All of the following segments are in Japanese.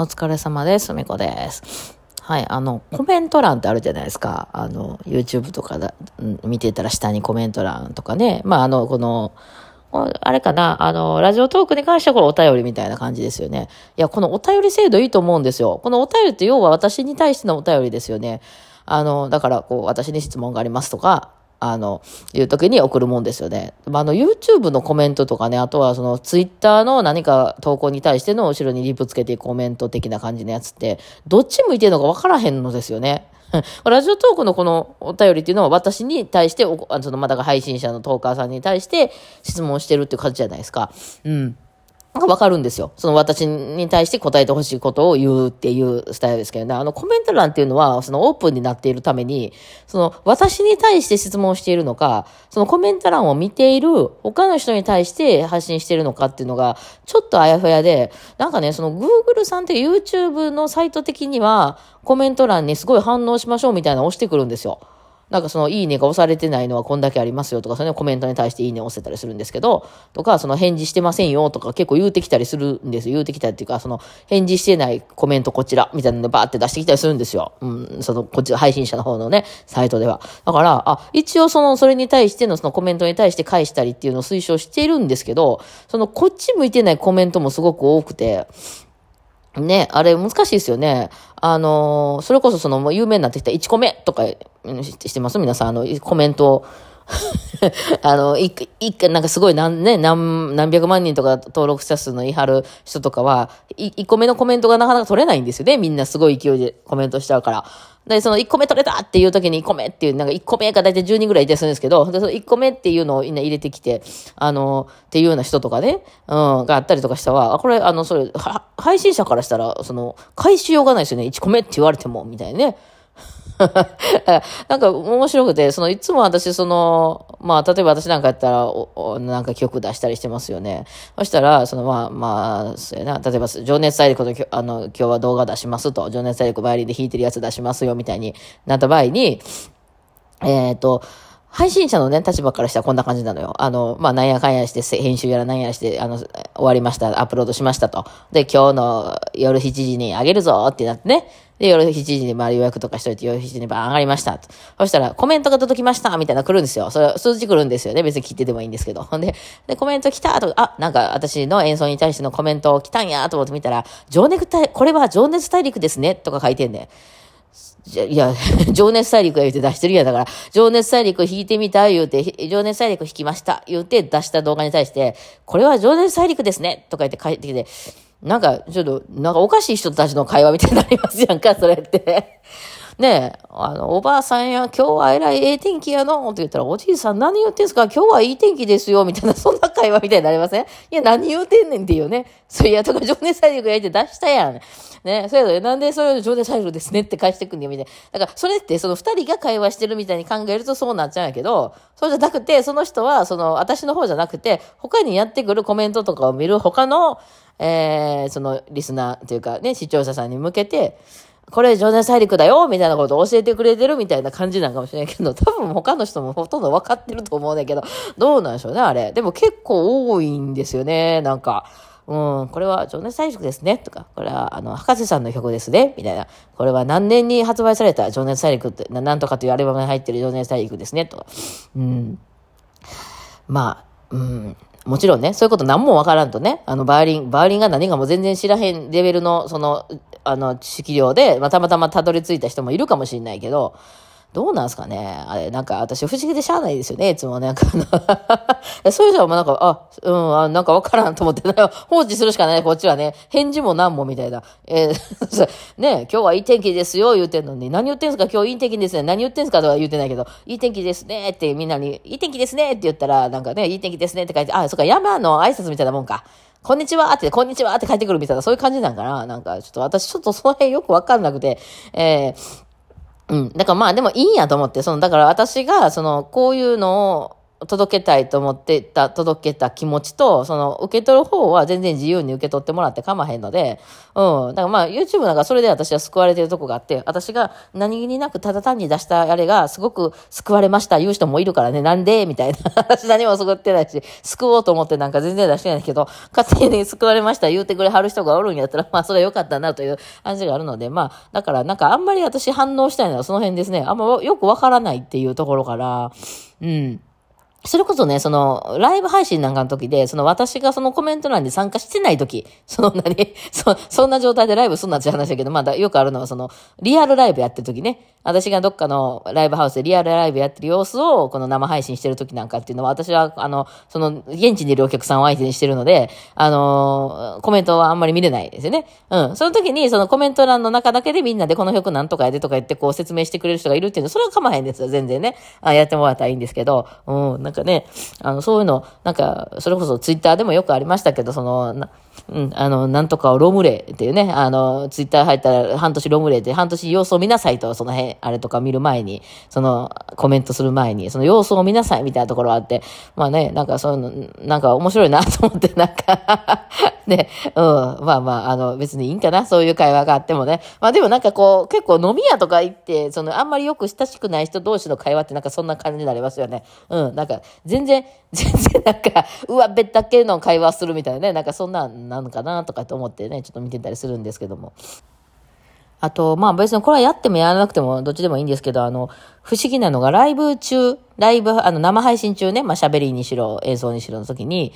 お疲れ様です。みこです。はい、あの、コメント欄ってあるじゃないですか。あの、YouTube とかだ、見てたら下にコメント欄とかね。まあ、あの、この、あれかな、あの、ラジオトークに関してはこれお便りみたいな感じですよね。いや、このお便り制度いいと思うんですよ。このお便りって要は私に対してのお便りですよね。あの、だから、こう、私に質問がありますとか、あの、いう時に送るもんですよね。まあ、あの、YouTube のコメントとかね、あとはその Twitter の何か投稿に対しての後ろにリプつけてコメント的な感じのやつって、どっち向いてるのか分からへんのですよね。ラジオトークのこのお便りっていうのは私に対して、そのまだが配信者のトーカーさんに対して質問してるっていう感じじゃないですか。うん。なんかわかるんですよ。その私に対して答えてほしいことを言うっていうスタイルですけどね。あのコメント欄っていうのは、そのオープンになっているために、その私に対して質問しているのか、そのコメント欄を見ている他の人に対して発信しているのかっていうのが、ちょっとあやふやで、なんかね、その Google さんって YouTube のサイト的には、コメント欄にすごい反応しましょうみたいなのを押してくるんですよ。なんかそのいいねが押されてないのはこんだけありますよとか、そのコメントに対していいね押せたりするんですけど、とか、その返事してませんよとか結構言うてきたりするんですよ。言うてきたりっていうか、その返事してないコメントこちらみたいなのでバーって出してきたりするんですよ。うん、そのこっち配信者の方のね、サイトでは。だから、あ、一応その、それに対してのそのコメントに対して返したりっていうのを推奨しているんですけど、そのこっち向いてないコメントもすごく多くて、ね、あれ難しいですよね。あのそれこそそのもう有名になってきた1個目とかしてます？皆さん、あの、コメントを。あの、一一回、なんかすごい何、ね、何、何百万人とか登録者数の言い張る人とかは、い一個目のコメントがなかなか取れないんですよね。みんなすごい勢いでコメントしちゃうから。で、その1個目取れたっていう時に1個目っていう、なんか1個目が大体10人ぐらいいたりするんですけど、で、その1個目っていうのをみんな入れてきて、あの、っていうような人とかね、うん、があったりとかしたら、これ、あの、それ、配信者からしたら、その、返しようがないですよね。1個目って言われても、みたいなね。なんか面白くて、そのいつも私その、まあ例えば私なんかやったら、おなんか曲出したりしてますよね。そしたら、そのまあまあ、そうやな、例えば情熱大陸のあの、今日は動画出しますと、情熱大陸バイオリンで弾いてるやつ出しますよみたいになった場合に、えっ、と、配信者のね、立場からしたらこんな感じなのよ。あの、まあ、なんやかんやして、編集やらなんやらして、あの、終わりました、アップロードしましたと。で、今日の夜7時にあげるぞってなってね。で、夜7時にまあ予約とかしといて、夜7時にバーン上がりましたと。そしたら、コメントが届きましたみたいな来るんですよ。それ、数字来るんですよね。別に切ってでもいいんですけど。ほんで、で、コメント来たと、あ、なんか私の演奏に対してのコメント来たんやと思って見たら、情熱大、これは情熱大陸ですねとか書いてんねん。いや、情熱大陸が言うて出してるやんだから、情熱大陸弾いてみた言うて、情熱大陸弾きました言うて出した動画に対して、これは情熱大陸ですねとか言って帰ってきて、なんか、ちょっと、なんかおかしい人たちの会話みたいになりますやんか、それって。ねえ、あの、おばあさんや、今日はえらいええ天気やのって言ったら、おじいさん何言ってんすか?今日はいい天気ですよみたいな、そんな会話みたいになりません?いや、何言うてんねんっていうね。そういや、とか、情熱大陸やって出したやん。ね、それで、なんでそれを情熱大陸ですねって返してくんねんみたいな。だから、それって、その二人が会話してるみたいに考えるとそうなっちゃうんやけど、そうじゃなくて、その人は、その、私の方じゃなくて、他にやってくるコメントとかを見る他の、えー、その、リスナーというかね、視聴者さんに向けて、これ情熱大陸だよみたいなことを教えてくれてるみたいな感じなんかもしれないけど、多分他の人もほとんど分かってると思うんだけど、どうなんでしょうね、あれ。でも結構多いんですよね、なんか。うん、これは情熱大陸ですね、とか、これは、あの、博士さんの曲ですね、みたいな。これは何年に発売された情熱大陸って、なんとかというアルバムに入ってる情熱大陸ですね、とか。うん。まあ、うん。もちろんね、そういうこと何もわからんとね、あの、バーリン、バーリンが何かも全然知らへんレベルの、その、あの、知識量で、まあ、たまたまたどり着いた人もいるかもしれないけど、どうなんすかね？あれ、なんか、私不思議でしゃあないですよね、いつもね。あのそういう人はもうなんか、あ、うん、あなんかわからんと思って、放置するしかない、こっちはね。返事も何もみたいな。えー ね今日はいい天気ですよ、言うてんのに。何言ってんすか？今日いい天気ですね。何言ってんすか？とは言うてないけど、いい天気ですねってみんなに、いい天気ですねって言ったら、なんかね、いい天気ですねって書いて、あ、そっか、山の挨拶みたいなもんか。こんにちはって、こんにちはって帰ってくるみたいな、そういう感じなんかな。なんか、ちょっと私、ちょっとその辺よくわかんなくて、えーうん。だからまあでもいいんやと思って、その、だから私が、その、こういうのを、届けたいと思ってた、届けた気持ちと、その、受け取る方は全然自由に受け取ってもらって構わへんので、うん。だからまあ、YouTube なんかそれで私は救われてるとこがあって、私が何気になくただ単に出したあれがすごく救われました言う人もいるからね、なんで？みたいな。私何も救ってないし、救おうと思ってなんか全然出してないけど、勝手に救われました言うてくれはる人がおるんやったら、まあ、それは良かったなという話があるので、まあ、だからなんかあんまり私反応したいのはその辺ですね。あんまよくわからないっていうところから、うん。それこそね、その、ライブ配信なんかの時で、その私がそのコメント欄に参加してない時、その何、そ、そんな状態でライブすんなって話だけど、まだよくあるのはその、リアルライブやってる時ね、私がどっかのライブハウスでリアルライブやってる様子を、この生配信してる時なんかっていうのは、私は、あの、その、現地にいるお客さんを相手にしてるので、あの、コメントはあんまり見れないですよね。うん。その時に、そのコメント欄の中だけでみんなでこの曲なんとかやでとか言ってこう説明してくれる人がいるっていうのは、それは構わへんですよ、全然ね。あやってもらったらいいんですけど、うん、なんかね、あの、そういうの、なんか、それこそツイッターでもよくありましたけど、その、うん、あの、なんとかをロムレっていうね、あの、ツイッター入ったら半年ロムレって半年様子を見なさいと、その辺、あれとか見る前に、その、コメントする前に、その様子を見なさいみたいなところあって、まあね、なんかそういうの、なんか面白いなと思って、なんかね、うん、まあまあ、あの、別にいいんかな、そういう会話があってもね。まあでもなんかこう、結構飲み屋とか行って、その、あんまりよく親しくない人同士の会話ってなんかそんな感じになりますよね。うん、なんか、全然、全然なんか、うわ、べったけの会話するみたいなね、なんかそんなんなのかなとかと思ってね、ちょっと見てたりするんですけども。あと、まあ別にこれはやってもやらなくてもどっちでもいいんですけど、あの、不思議なのがライブ中、ライブ、あの、生配信中ね、まあ喋りにしろ、映像にしろの時に、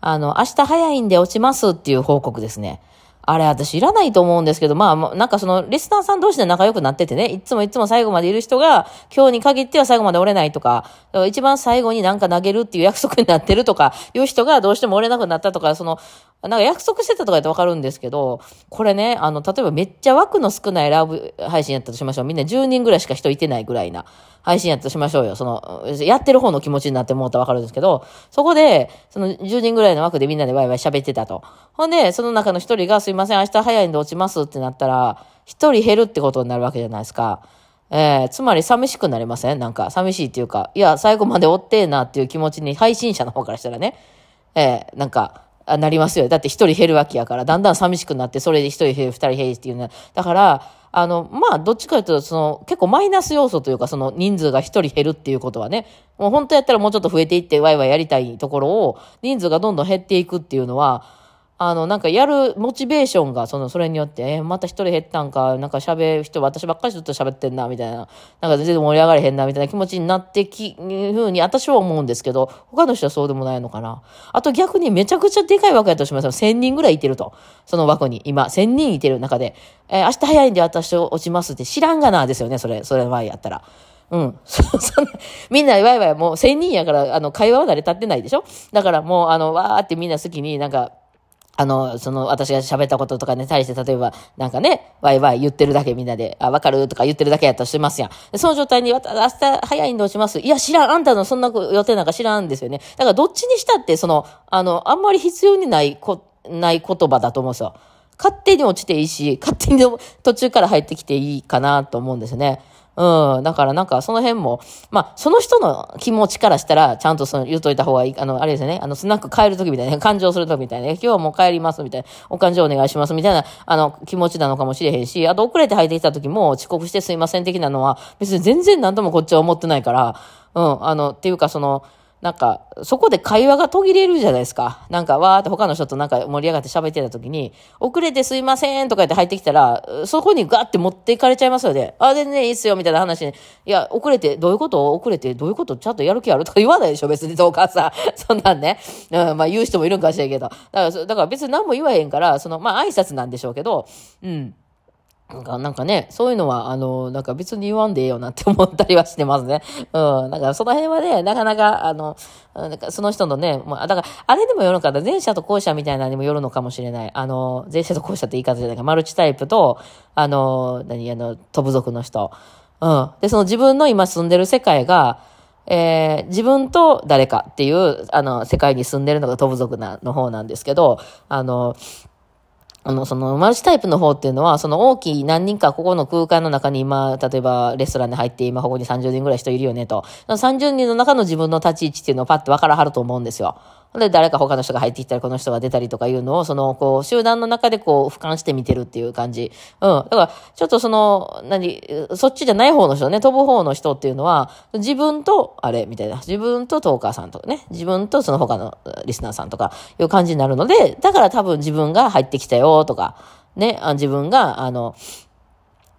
あの、明日早いんで落ちますっていう報告ですね。あれ、私いらないと思うんですけど、まあ、なんかその、リスナーさん同士で仲良くなっててね、いつもいつも最後までいる人が、今日に限っては最後まで折れないとか、か一番最後になんか投げるっていう約束になってるとか、いう人がどうしても折れなくなったとか、その、なんか約束してたとか言ってわかるんですけど、これね、あの、例えばめっちゃ枠の少ないライブ配信やったとしましょう。みんな10人ぐらいしか人いてないぐらいな配信やったとしましょうよ。その、やってる方の気持ちになってもうたらわかるんですけど、そこで、その10人ぐらいの枠でみんなでワイワイ喋ってたと。ほんで、その中の一人がすいません、明日早いんで落ちますってなったら、一人減るってことになるわけじゃないですか。えー、つまり寂しくなりません？なんか寂しいっていうか、いや、最後まで追ってえなっていう気持ちに配信者の方からしたらね、えー、なんか、なりますよ。だって一人減るわけやから、だんだん寂しくなって、それで一人減る、二人減るっていうのは。だから、あの、まあ、どっちかというと、その、結構マイナス要素というか、その人数が一人減るっていうことはね、もう本当やったらもうちょっと増えていってワイワイやりたいところを、人数がどんどん減っていくっていうのは、あの、なんかやるモチベーションが、その、それによって、えー、また一人減ったんか、なんか喋る人、私ばっかりずっと喋ってんな、みたいな、なんか全然盛り上がれへんな、みたいな気持ちになってき、ふうに私は思うんですけど、他の人はそうでもないのかな。あと逆にめちゃくちゃでかい枠やとしますよ。1000人ぐらいいてると。その枠に、今、1000人いてる中で、えー、明日早いんで私落ちますって知らんがな、ですよね、それ、それの前やったら。うん。そ、そんな、みんなワイワイもう1000人やから、あの、会話は慣れ立ってないでしょ？だからもう、あの、わーってみんな好きになんか、あの、その、私が喋ったこととかに対して、例えば、なんかね、ワイワイ言ってるだけみんなで、あ、わかるとか言ってるだけやったとしてますやん。その状態に、明日早いんどうしますいや、知らん。あんたのそんな予定なんか知らんですよね。だからどっちにしたって、その、あの、あんまり必要にないこ、ない言葉だと思うんですよ。勝手に落ちていいし、勝手に途中から入ってきていいかなと思うんですよね。うん。だからなんかその辺も、まあ、その人の気持ちからしたら、ちゃんとその言うといた方がいい。あの、あれですね。あの、スナック帰るときみたいな、感情するときみたいな、今日はもう帰りますみたいな、お感情お願いしますみたいな、あの、気持ちなのかもしれへんし、あと遅れて入ってきたときも遅刻してすいません的なのは、別に全然何ともこっちは思ってないから、うん。あの、っていうかその、なんか、そこで会話が途切れるじゃないですか。なんか、わーって他の人となんか盛り上がって喋ってた時に、遅れてすいませんとか言って入ってきたら、そこにガーって持っていかれちゃいますよね。あ、全然いいっすよ、みたいな話に。いや、遅れて、どういうこと？遅れて、どういうこと？ちゃんとやる気あるとか言わないでしょ、別に、どうかさ。そんなんね。うん、まあ言う人もいるんかもしれんけど。だから、だから別に何も言わへんから、その、まあ挨拶なんでしょうけど、うん。なんか、なんかね、そういうのは、あの、なんか別に言わんでええよなって思ったりはしてますね。うん。だからその辺はね、なかなか、あの、なんかその人のね、まあ、だから、あれでもよるのかな、前者と後者みたいなのにもよるのかもしれない。あの、前者と後者って言い方じゃないか、マルチタイプと、あの、何、あの、飛ぶ族の人。うん。で、その自分の今住んでる世界が、えー、自分と誰かっていう、あの、世界に住んでるのが飛ぶ族な、の方なんですけど、あの、あの、その、マルチタイプの方っていうのは、その大きい何人かここの空間の中に今、例えばレストランに入って今ここに30人ぐらい人いるよねと。30人の中の自分の立ち位置っていうのをパッと分からはると思うんですよ。で、誰か他の人が入ってきたり、この人が出たりとかいうのを、その、こう、集団の中でこう、俯瞰して見てるっていう感じ。うん。だから、ちょっとその、何、そっちじゃない方の人ね、飛ぶ方の人っていうのは、自分と、あれ、みたいな。自分とトーカーさんとかね、自分とその他のリスナーさんとか、いう感じになるので、だから多分自分が入ってきたよ、とか、ね、自分が、あの、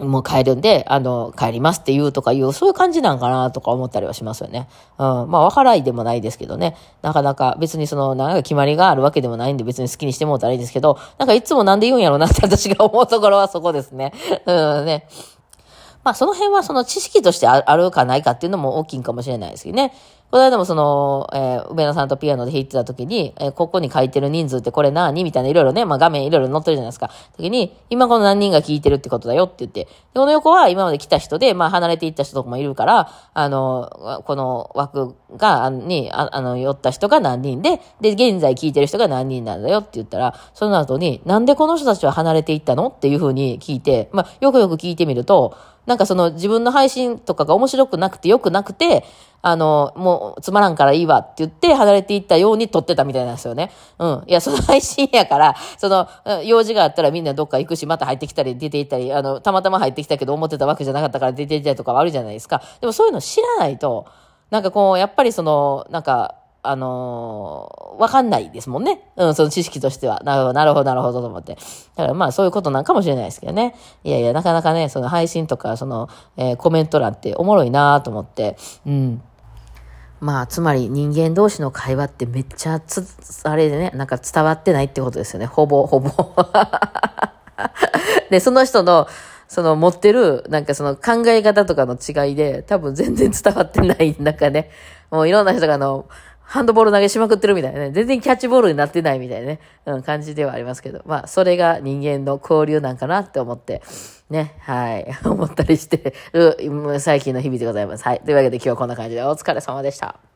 もう帰るんで、あの、帰りますって言うとかいう、そういう感じなんかなとか思ったりはしますよね。うん。まあ、わからいでもないですけどね。なかなか別にその、なんか決まりがあるわけでもないんで別に好きにしてもうたらいいですけど、なんかいつもなんで言うんやろうなって私が思うところはそこですね。うんね。まあその辺はその知識としてあるかないかっていうのも大きいかもしれないですけどね。この間もその、えー、梅田さんとピアノで弾いてた時に、えー、ここに書いてる人数ってこれ何みたいないろいろね、まあ画面いろいろ載ってるじゃないですか。時に、今この何人が聞いてるってことだよって言って、でこの横は今まで来た人で、まあ離れていった人とかもいるから、あの、この枠が、に、ああの、寄った人が何人で、で、現在聞いてる人が何人なんだよって言ったら、その後に、なんでこの人たちは離れていったのっていうふうに聞いて、まあ、よくよく聞いてみると、なんかその自分の配信とかが面白くなくて良くなくて、あの、もうつまらんからいいわって言って離れていったように撮ってたみたいなんですよね。うん。いや、その配信やから、その、用事があったらみんなどっか行くし、また入ってきたり出て行ったり、あの、たまたま入ってきたけど思ってたわけじゃなかったから出て行ったりとかはあるじゃないですか。でもそういうの知らないと、なんかこう、やっぱりその、なんか、あのー、わかんないですもんね。うん、その知識としては。なるほど、なるほど、なるほどと思って。だからまあそういうことなんかもしれないですけどね。いやいや、なかなかね、その配信とか、その、えー、コメント欄っておもろいなと思って。うん。まあ、つまり人間同士の会話ってめっちゃつ、あれでね、なんか伝わってないってことですよね。ほぼ、ほぼ。で、その人の、その持ってる、なんかその考え方とかの違いで、多分全然伝わってない、なんかね、もういろんな人があの、ハンドボール投げしまくってるみたいなね。全然キャッチボールになってないみたいなね。うん、感じではありますけど。まあ、それが人間の交流なんかなって思って、ね、はい、思ったりしてる、最近の日々でございます。はい。というわけで今日はこんな感じでお疲れ様でした。